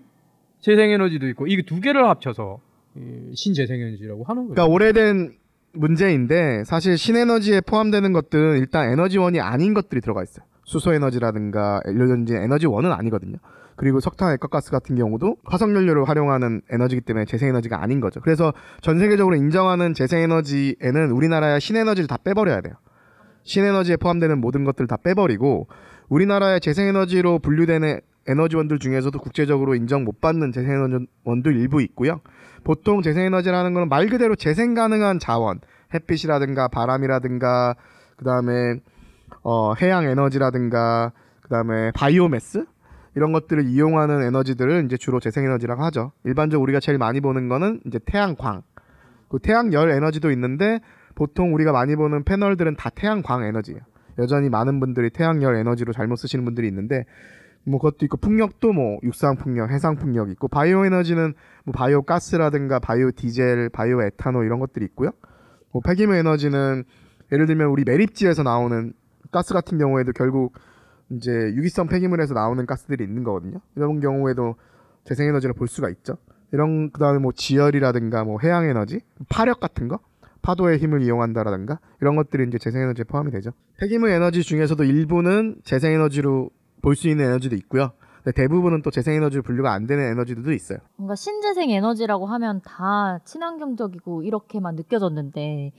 재생 에너지도 있고 이게 두 개를 합쳐서 이 신재생 에너지라고 하는 거예요. 그러니까 오래된 문제인데 사실 신에너지에 포함되는 것들은 일단 에너지원이 아닌 것들이 들어가 있어요. 수소 에너지라든가 연료전지 에너지원은 아니거든요. 그리고 석탄 액화가스 같은 경우도 화석연료를 활용하는 에너지이기 때문에 재생에너지가 아닌 거죠. 그래서 전 세계적으로 인정하는 재생에너지에는 우리나라의 신에너지를 다 빼버려야 돼요. 신에너지에 포함되는 모든 것들을 다 빼버리고 우리나라의 재생에너지로 분류되는 에너지원들 중에서도 국제적으로 인정 못 받는 재생에너지원도 일부 있고요. 보통 재생에너지라는 거는 말 그대로 재생 가능한 자원, 햇빛이라든가 바람이라든가 그다음에 어, 해양 에너지라든가 그다음에 바이오매스 이런 것들을 이용하는 에너지들을 이제 주로 재생에너지라고 하죠. 일반적으로 우리가 제일 많이 보는 거는 이제 태양광, 그 태양열 에너지도 있는데 보통 우리가 많이 보는 패널들은 다 태양광 에너지예요. 여전히 많은 분들이 태양열 에너지로 잘못 쓰시는 분들이 있는데 뭐 그것도 있고 풍력도 뭐 육상 풍력, 해상 풍력 있고 바이오 에너지는 뭐 바이오 가스라든가 바이오 디젤, 바이오 에탄올 이런 것들이 있고요. 뭐 폐기물 에너지는 예를 들면 우리 매립지에서 나오는 가스 같은 경우에도 결국 이제 유기성 폐기물에서 나오는 가스들이 있는 거거든요. 이런 경우에도 재생 에너지를 볼 수가 있죠. 이런 그다음에 뭐 지열이라든가 뭐 해양 에너지, 파력 같은 거, 파도의 힘을 이용한다라든가 이런 것들이 이제 재생 에너지에 포함이 되죠. 폐기물 에너지 중에서도 일부는 재생 에너지로 볼 수 있는 에너지도 있고요. 대부분은 또 재생 에너지로 분류가 안 되는 에너지들도 있어요. 뭔가 신재생 에너지라고 하면 다 친환경적이고 이렇게만 느껴졌는데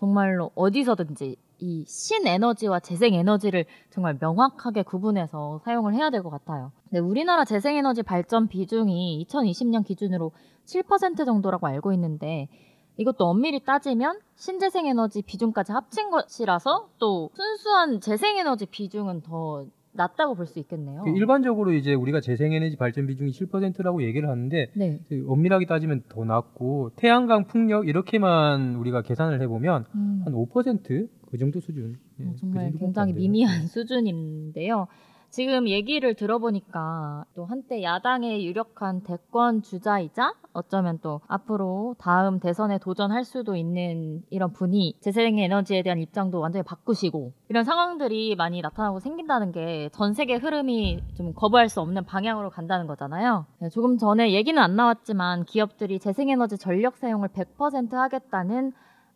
정말로 어디서든지 이 신에너지와 재생에너지를 정말 명확하게 구분해서 사용을 해야 될 것 같아요. 근데 우리나라 재생에너지 발전 비중이 2020년 기준으로 7% 정도라고 알고 있는데 이것도 엄밀히 따지면 신재생에너지 비중까지 합친 것이라서 또 순수한 재생에너지 비중은 더 낮다고 볼 수 있겠네요. 그 일반적으로 이제 우리가 재생에너지 발전 비중이 7%라고 얘기를 하는데 네. 그 엄밀하게 따지면 더 낮고 태양광, 풍력 이렇게만 우리가 계산을 해보면 음. 한 5%그 정도 수준. 예, 어, 그 정말 정도밖에 굉장히 안 돼요. 미미한 수준인데요. 지금 얘기를 들어보니까 또 한때 야당의 유력한 대권 주자이자 어쩌면 또 앞으로 다음 대선에 도전할 수도 있는 이런 분이 재생에너지에 대한 입장도 완전히 바꾸시고 이런 상황들이 많이 나타나고 생긴다는 게 전 세계 흐름이 좀 거부할 수 없는 방향으로 간다는 거잖아요. 네, 조금 전에 얘기는 안 나왔지만 기업들이 재생에너지 전력 사용을 100% 하겠다는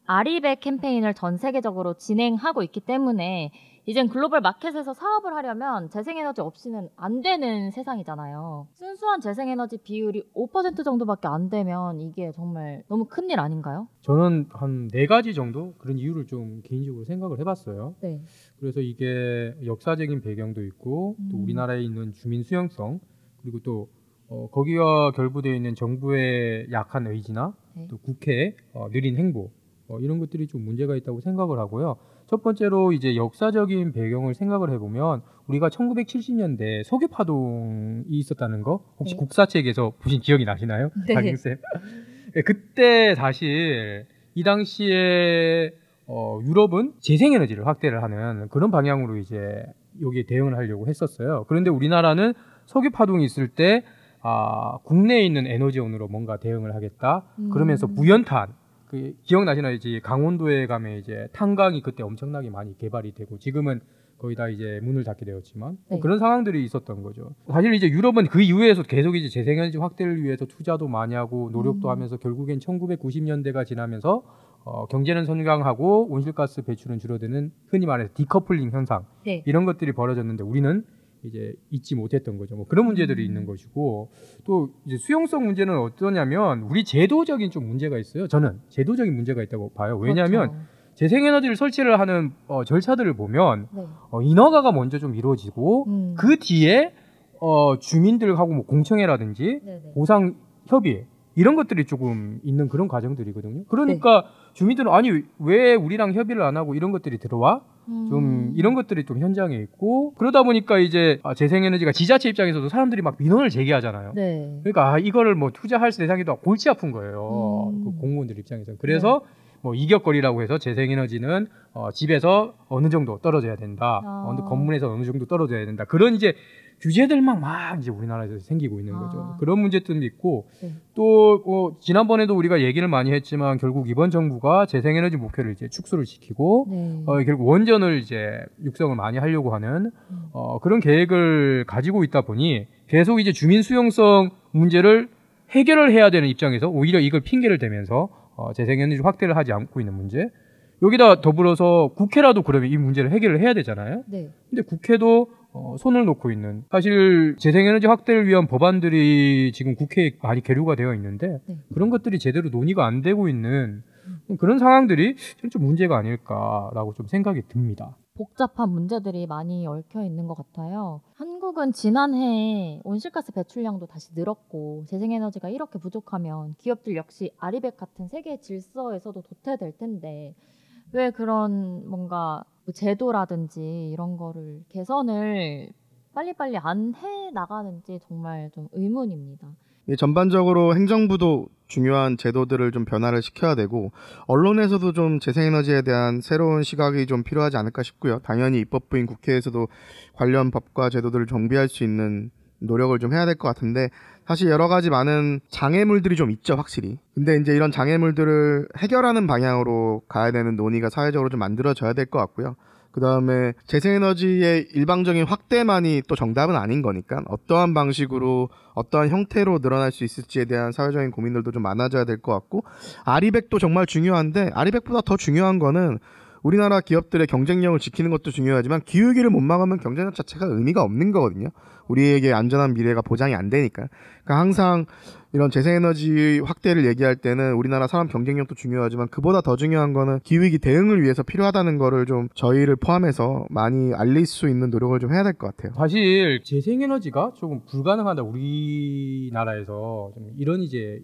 아리백 캠페인을 전 세계적으로 진행하고 있기 때문에 이젠 글로벌 마켓에서 사업을 하려면 재생에너지 없이는 안 되는 세상이잖아요. 순수한 재생에너지 비율이 5% 정도밖에 안 되면 이게 정말 너무 큰일 아닌가요? 저는 한 네 가지 정도 그런 이유를 좀 개인적으로 생각을 해봤어요. 네. 그래서 이게 역사적인 배경도 있고 또 음. 우리나라에 있는 주민 수용성 그리고 또 어, 거기와 결부되어 있는 정부의 약한 의지나 네. 또 국회의 어, 느린 행보 어, 이런 것들이 좀 문제가 있다고 생각을 하고요. 첫 번째로 이제 역사적인 배경을 생각을 해보면 우리가 1970년대 석유 파동이 있었다는 거 혹시 네. 국사책에서 보신 기억이 나시나요? 네. 박영 쌤. 네, 그때 사실 이 당시에 어, 유럽은 재생에너지를 확대를 하는 그런 방향으로 이제 여기에 대응을 하려고 했었어요. 그런데 우리나라는 석유 파동이 있을 때 아, 국내에 있는 에너지원으로 뭔가 대응을 하겠다. 그러면서 음. 무연탄 그 기억나시나요? 이제 강원도에 가면 이제 탄광이 그때 엄청나게 많이 개발이 되고 지금은 거의 다 이제 문을 닫게 되었지만 네. 그런 상황들이 있었던 거죠. 사실 이제 유럽은 그 이후에서 계속 이제 재생에너지 확대를 위해서 투자도 많이 하고 노력도 음. 하면서 결국엔 1990년대가 지나면서 어, 경제는 성장하고 온실가스 배출은 줄어드는 흔히 말해서 디커플링 현상 네. 이런 것들이 벌어졌는데 우리는 이제 잊지 못했던 거죠. 뭐 그런 문제들이 음. 있는 것이고 또 이제 수용성 문제는 어떠냐면 우리 제도적인 좀 문제가 있어요. 저는 제도적인 문제가 있다고 봐요. 왜냐하면 그렇죠. 재생에너지를 설치를 하는 어, 절차들을 보면 네. 어, 인허가가 먼저 좀 이루어지고 음. 그 뒤에 어, 주민들하고 뭐 공청회라든지 네네. 보상 협의 이런 것들이 조금 있는 그런 과정들이거든요. 그러니까 주민들은 아니 왜 우리랑 협의를 안 하고 이런 것들이 들어와? 좀 음. 이런 것들이 좀 현장에 있고 그러다 보니까 이제 아, 재생에너지가 지자체 입장에서도 사람들이 막 민원을 제기하잖아요. 네. 그러니까 아, 이거를 뭐 투자할 대상이도 골치 아픈 거예요. 음. 네. 그 공무원들 입장에서. 그래서 뭐 이격거리라고 해서 재생에너지는 어, 집에서 어느 정도 떨어져야 된다. 아. 어느 건물에서 어느 정도 떨어져야 된다. 그런 이제 규제들만 막 이제 우리나라에서 생기고 있는 거죠. 아. 그런 문제점도 있고 네. 또 어, 지난번에도 우리가 얘기를 많이 했지만 결국 이번 정부가 재생에너지 목표를 이제 축소를 시키고 네. 어, 결국 원전을 이제 육성을 많이 하려고 하는 음. 어, 그런 계획을 가지고 있다 보니 계속 이제 주민 수용성 문제를 해결을 해야 되는 입장에서 오히려 이걸 핑계를 대면서 어, 재생에너지 확대를 하지 않고 있는 문제. 여기다 더불어서 국회라도 그러면 이 문제를 해결을 해야 되잖아요. 네. 근데 국회도 어, 손을 놓고 있는 사실 재생에너지 확대를 위한 법안들이 지금 국회에 많이 계류가 되어 있는데 네. 그런 것들이 제대로 논의가 안 되고 있는 그런 상황들이 좀 문제가 아닐까라고 좀 생각이 듭니다. 복잡한 문제들이 많이 얽혀 있는 것 같아요. 한국은 지난해 온실가스 배출량도 다시 늘었고 재생에너지가 이렇게 부족하면 기업들 역시 아리백 같은 세계 질서에서도 도태될 텐데 왜 그런 뭔가 뭐 제도라든지 이런 거를 개선을 빨리빨리 안 해 나가는지 정말 좀 의문입니다. 이 전반적으로 행정부도 중요한 제도들을 좀 변화를 시켜야 되고 언론에서도 좀 재생에너지에 대한 새로운 시각이 좀 필요하지 않을까 싶고요. 당연히 입법부인 국회에서도 관련 법과 제도들을 정비할 수 있는 노력을 좀 해야 될 것 같은데 사실 여러 가지 많은 장애물들이 좀 있죠, 확실히. 근데 이제 이런 장애물들을 해결하는 방향으로 가야 되는 논의가 사회적으로 좀 만들어져야 될 것 같고요. 그 다음에 재생에너지의 일방적인 확대만이 또 정답은 아닌 거니까 어떠한 방식으로 어떠한 형태로 늘어날 수 있을지에 대한 사회적인 고민들도 좀 많아져야 될 것 같고 아리백도 정말 중요한데 아리백보다 더 중요한 거는 우리나라 기업들의 경쟁력을 지키는 것도 중요하지만 기후위기를 못 막으면 경쟁력 자체가 의미가 없는 거거든요. 우리에게 안전한 미래가 보장이 안 되니까. 그러니까 항상 이런 재생에너지 확대를 얘기할 때는 우리나라 사람 경쟁력도 중요하지만 그보다 더 중요한 거는 기후위기 대응을 위해서 필요하다는 거를 좀 저희를 포함해서 많이 알릴 수 있는 노력을 좀 해야 될 것 같아요. 사실 재생에너지가 조금 불가능하다 우리나라에서 좀 이런 이제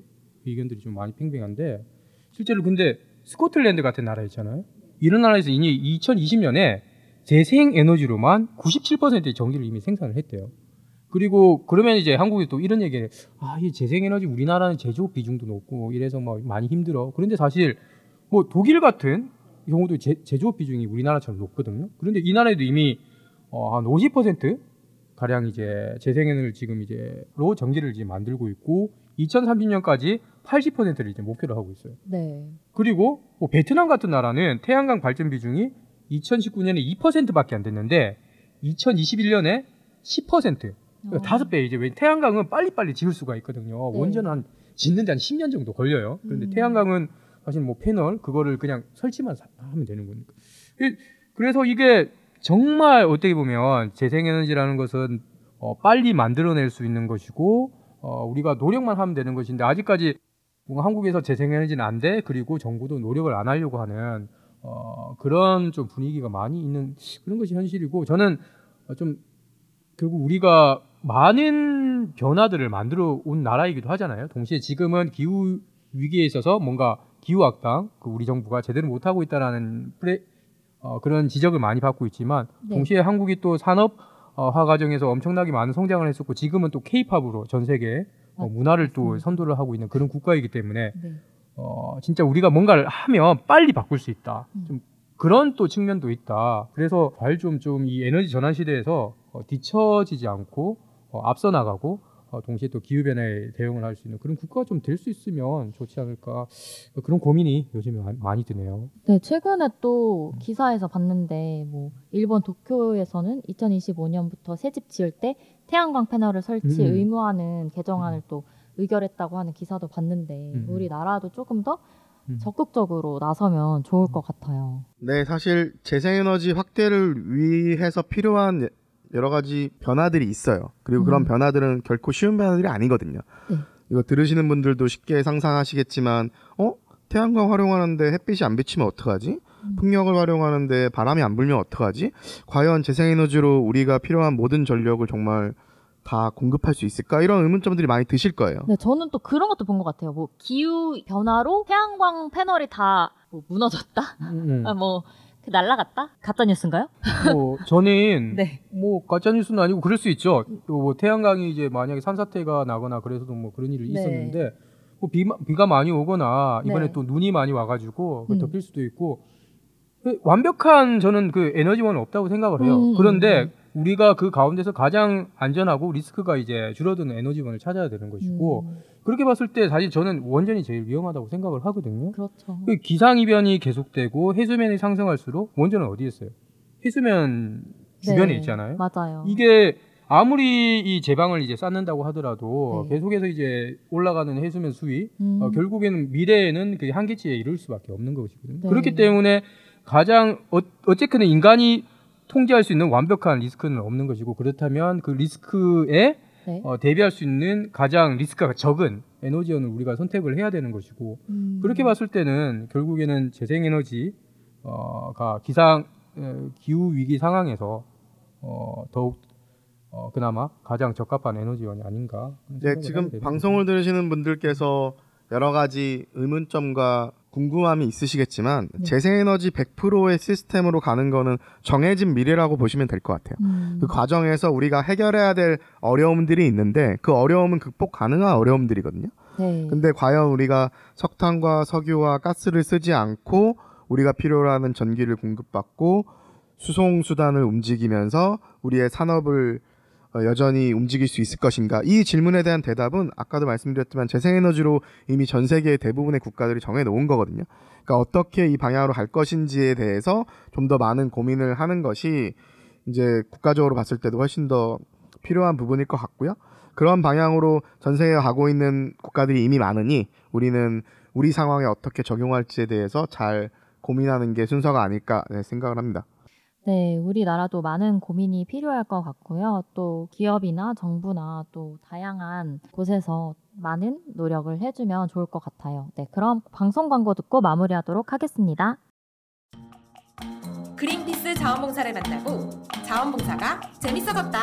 의견들이 좀 많이 팽팽한데 실제로 근데 스코틀랜드 같은 나라 있잖아요. 이런 나라에서 이미 2020년에 재생 에너지로만 97%의 전기를 이미 생산을 했대요. 그리고 그러면 이제 한국이 또 이런 얘기를 아, 이 재생에너지 우리나라는 제조업 비중도 높고 이래서 뭐 많이 힘들어. 그런데 사실 뭐 독일 같은 경우도 제, 제조업 비중이 우리나라처럼 높거든요. 그런데 이 나라에도 이미 어, 한 50% 가량 이제 재생에너지를 지금 이제 로 전기를 이제 만들고 있고 2030년까지 80%를 이제 목표로 하고 있어요. 네. 그리고 뭐 베트남 같은 나라는 태양광 발전 비중이 2019년에 2%밖에 안 됐는데 2021년에 10%. 그러니까 다섯 배 이제 왜 태양광은 빨리빨리 지을 수가 있거든요. 네. 원전은 한 짓는 데 한 10년 정도 걸려요. 그런데 음. 태양광은 사실 뭐 패널 그거를 그냥 설치만 사- 하면 되는 거니까. 이- 그래서 이게 정말 어떻게 보면 재생에너지라는 것은 어, 빨리 만들어낼 수 있는 것이고 어, 우리가 노력만 하면 되는 것인데 아직까지 뭔가 한국에서 재생에너지는 안 돼. 그리고 정부도 노력을 안 하려고 하는 어, 그런 좀 분위기가 많이 있는 그런 것이 현실이고 저는 어, 좀 결국 우리가 많은 변화들을 만들어 온 나라이기도 하잖아요. 동시에 지금은 기후 위기에 있어서 뭔가 기후학당 그 우리 정부가 제대로 못 하고 있다라는 프레, 어, 그런 지적을 많이 받고 있지만 네. 동시에 한국이 또 산업 화 과정에서 엄청나게 많은 성장을 했었고 지금은 또 케이팝으로 전 세계 어, 문화를 또 선도를 하고 있는 그런 국가이기 때문에 네. 어, 진짜 우리가 뭔가를 하면 빨리 바꿀 수 있다. 음. 좀 그런 또 측면도 있다. 그래서 잘좀좀 이 에너지 전환 시대에서 어, 뒤처지지 않고 어, 앞서 나가고 어, 동시에 또 기후 변화에 대응을 할 수 있는 그런 국가가 좀 될 수 있으면 좋지 않을까 어, 그런 고민이 요즘에 마- 많이 드네요. 네, 최근에 또 기사에서 봤는데 뭐 일본 도쿄에서는 2025년부터 새집 지을 때 태양광 패널을 설치 음. 의무화하는 개정안을 또 의결했다고 하는 기사도 봤는데 음. 우리나라도 조금 더 음. 적극적으로 나서면 좋을 것 같아요. 네, 사실 재생에너지 확대를 위해서 필요한 여러 가지 변화들이 있어요. 그리고 그런 음. 변화들은 결코 쉬운 변화들이 아니거든요. 네. 이거 들으시는 분들도 쉽게 상상하시겠지만, 어? 태양광 활용하는데 햇빛이 안 비치면 어떡하지? 음. 풍력을 활용하는데 바람이 안 불면 어떡하지? 과연 재생에너지로 우리가 필요한 모든 전력을 정말 다 공급할 수 있을까? 이런 의문점들이 많이 드실 거예요. 네, 저는 또 그런 것도 본 것 같아요. 뭐 기후 변화로 태양광 패널이 다 뭐 무너졌다? 음. 아, 뭐 날라갔다? 가짜 뉴스인가요? 뭐 저는 네. 뭐 가짜 뉴스는 아니고 그럴 수 있죠. 또뭐 태양광이 이제 만약에 산사태가 나거나 그래서도 뭐 그런 일이 네. 있었는데 뭐 비, 비가 많이 오거나 이번에 네. 또 눈이 많이 와가지고 그 음. 덮일 수도 있고 그 완벽한 저는 그 에너지원은 없다고 생각을 해요. 음, 그런데 음. 우리가 그 가운데서 가장 안전하고 리스크가 이제 줄어드는 에너지원을 찾아야 되는 것이고 음, 그렇게 봤을 때 사실 저는 원전이 제일 위험하다고 생각을 하거든요. 그렇죠. 그 기상 이변이 계속되고 해수면이 상승할수록 원전은 어디에 있어요? 해수면 주변에 네, 있잖아요. 맞아요. 이게 아무리 이 제방을 이제 쌓는다고 하더라도 네. 계속해서 이제 올라가는 해수면 수위 음. 어, 결국에는 미래에는 그 한계치에 이를 수밖에 없는 것이거든요. 네. 그렇기 때문에 가장 어, 어쨌든 인간이 통제할 수 있는 완벽한 리스크는 없는 것이고 그렇다면 그 리스크에 네. 어, 대비할 수 있는 가장 리스크가 적은 에너지원을 우리가 선택을 해야 되는 것이고 음. 그렇게 봤을 때는 결국에는 재생에너지가 기상 어, 기후 위기 상황에서 어, 더욱 어, 그나마 가장 적합한 에너지원이 아닌가. 네, 지금 방송을 들으시는 분들께서 여러 가지 의문점과 궁금함이 있으시겠지만 네. 재생에너지 100%의 시스템으로 가는 거는 정해진 미래라고 보시면 될 것 같아요. 음. 그 과정에서 우리가 해결해야 될 어려움들이 있는데 그 어려움은 극복 가능한 어려움들이거든요. 네. 근데 과연 우리가 석탄과 석유와 가스를 쓰지 않고 우리가 필요로 하는 전기를 공급받고 수송 수단을 움직이면서 우리의 산업을 어, 여전히 움직일 수 있을 것인가? 이 질문에 대한 대답은 아까도 말씀드렸지만 재생에너지로 이미 전 세계의 대부분의 국가들이 정해 놓은 거거든요. 그러니까 어떻게 이 방향으로 갈 것인지에 대해서 좀 더 많은 고민을 하는 것이 이제 국가적으로 봤을 때도 훨씬 더 필요한 부분일 것 같고요. 그런 방향으로 전 세계가 가고 있는 국가들이 이미 많으니 우리는 우리 상황에 어떻게 적용할지에 대해서 잘 고민하는 게 순서가 아닐까 네, 생각을 합니다. 네, 우리나라도 많은 고민이 필요할 것 같고요. 또 기업이나 정부나 또 다양한 곳에서 많은 노력을 해주면 좋을 것 같아요. 네, 그럼 방송 광고 듣고 마무리하도록 하겠습니다. 그린피스 자원봉사를 만나고 자원봉사가 재밌어졌다.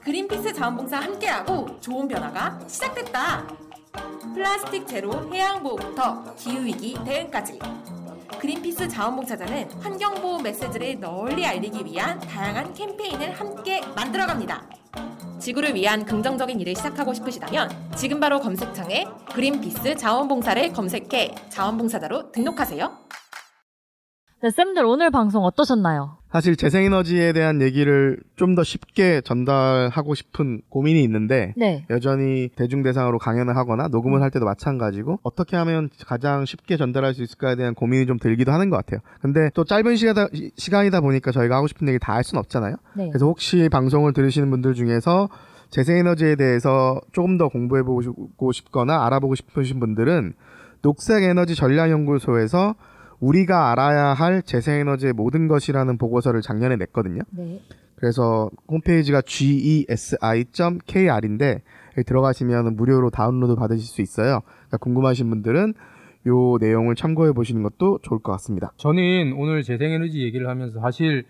그린피스 자원봉사 함께하고 좋은 변화가 시작됐다. 플라스틱 제로 해양 보호부터 기후 위기 대응까지. 그린피스 자원봉사자는 환경보호 메시지를 널리 알리기 위한 다양한 캠페인을 함께 만들어갑니다. 지구를 위한 긍정적인 일을 시작하고 싶으시다면 지금 바로 검색창에 그린피스 자원봉사를 검색해 자원봉사자로 등록하세요. 네, 쌤들 오늘 방송 어떠셨나요? 사실 재생에너지에 대한 얘기를 좀 더 쉽게 전달하고 싶은 고민이 있는데 네. 여전히 대중 대상으로 강연을 하거나 녹음을 할 때도 마찬가지고 어떻게 하면 가장 쉽게 전달할 수 있을까에 대한 고민이 좀 들기도 하는 것 같아요. 근데 또 짧은 시간이다, 시간이다 보니까 저희가 하고 싶은 얘기 다 할 수는 없잖아요. 네. 그래서 혹시 방송을 들으시는 분들 중에서 재생에너지에 대해서 조금 더 공부해보고 싶거나 알아보고 싶으신 분들은 녹색에너지 전략연구소에서 우리가 알아야 할 재생에너지의 모든 것이라는 보고서를 작년에 냈거든요. 네. 그래서 홈페이지가 gesi.kr인데 들어가시면 무료로 다운로드 받으실 수 있어요. 그러니까 궁금하신 분들은 요 내용을 참고해 보시는 것도 좋을 것 같습니다. 저는 오늘 재생에너지 얘기를 하면서 사실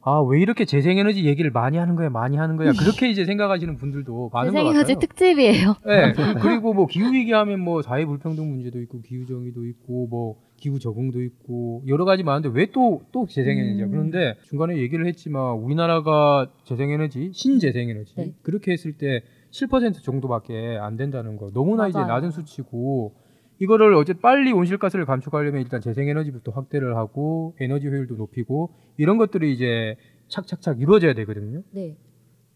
아 왜 이렇게 재생에너지 얘기를 많이 하는 거야 많이 하는 거야 그렇게 이제 생각하시는 분들도 많은 것 재생에너지 같아요. 특집이에요. 네. 그리고 뭐 기후 위기 하면 뭐 사회 불평등 문제도 있고 기후 정의도 있고 뭐 기후 적응도 있고 여러 가지 많은데 왜 또 또 재생에너지야? 음. 그런데 중간에 얘기를 했지만 우리나라가 재생에너지 신재생에너지 네. 그렇게 했을 때 7% 정도밖에 안 된다는 거 너무나 이제 맞아요. 낮은 수치고 이거를 어제 빨리 온실가스를 감축하려면 일단 재생에너지부터 확대를 하고 에너지 효율도 높이고 이런 것들이 이제 착착착 이루어져야 되거든요. 네.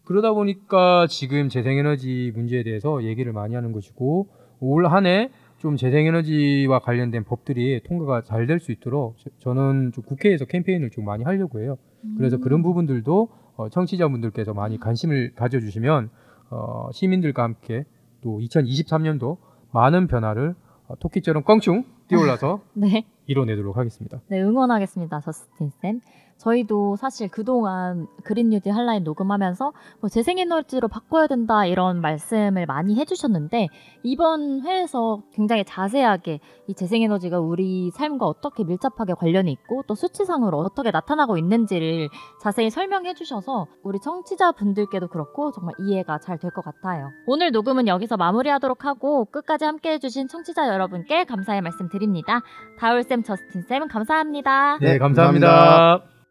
그러다 보니까 지금 재생에너지 문제에 대해서 얘기를 많이 하는 것이고 올 한해 좀 재생에너지와 관련된 법들이 통과가 잘 될 수 있도록 저- 저는 좀 국회에서 캠페인을 좀 많이 하려고 해요. 그래서 음. 그런 부분들도 어, 청취자분들께서 많이 관심을 가져주시면 어, 시민들과 함께 또 2023년도 많은 변화를 어, 토끼처럼 껑충 뛰어올라서 네. 이뤄내도록 하겠습니다. 네, 응원하겠습니다. 저스틴 쌤. 저희도 사실 그동안 그린 뉴딜 한라인 녹음하면서 뭐 재생에너지로 바꿔야 된다 이런 말씀을 많이 해주셨는데 이번 회에서 굉장히 자세하게 이 재생에너지가 우리 삶과 어떻게 밀접하게 관련이 있고 또 수치상으로 어떻게 나타나고 있는지를 자세히 설명해 주셔서 우리 청취자분들께도 그렇고 정말 이해가 잘 될 것 같아요. 오늘 녹음은 여기서 마무리하도록 하고 끝까지 함께 해주신 청취자 여러분께 감사의 말씀 드립니다. 다울쌤, 저스틴쌤 감사합니다. 네, 네, 감사합니다. 감사합니다.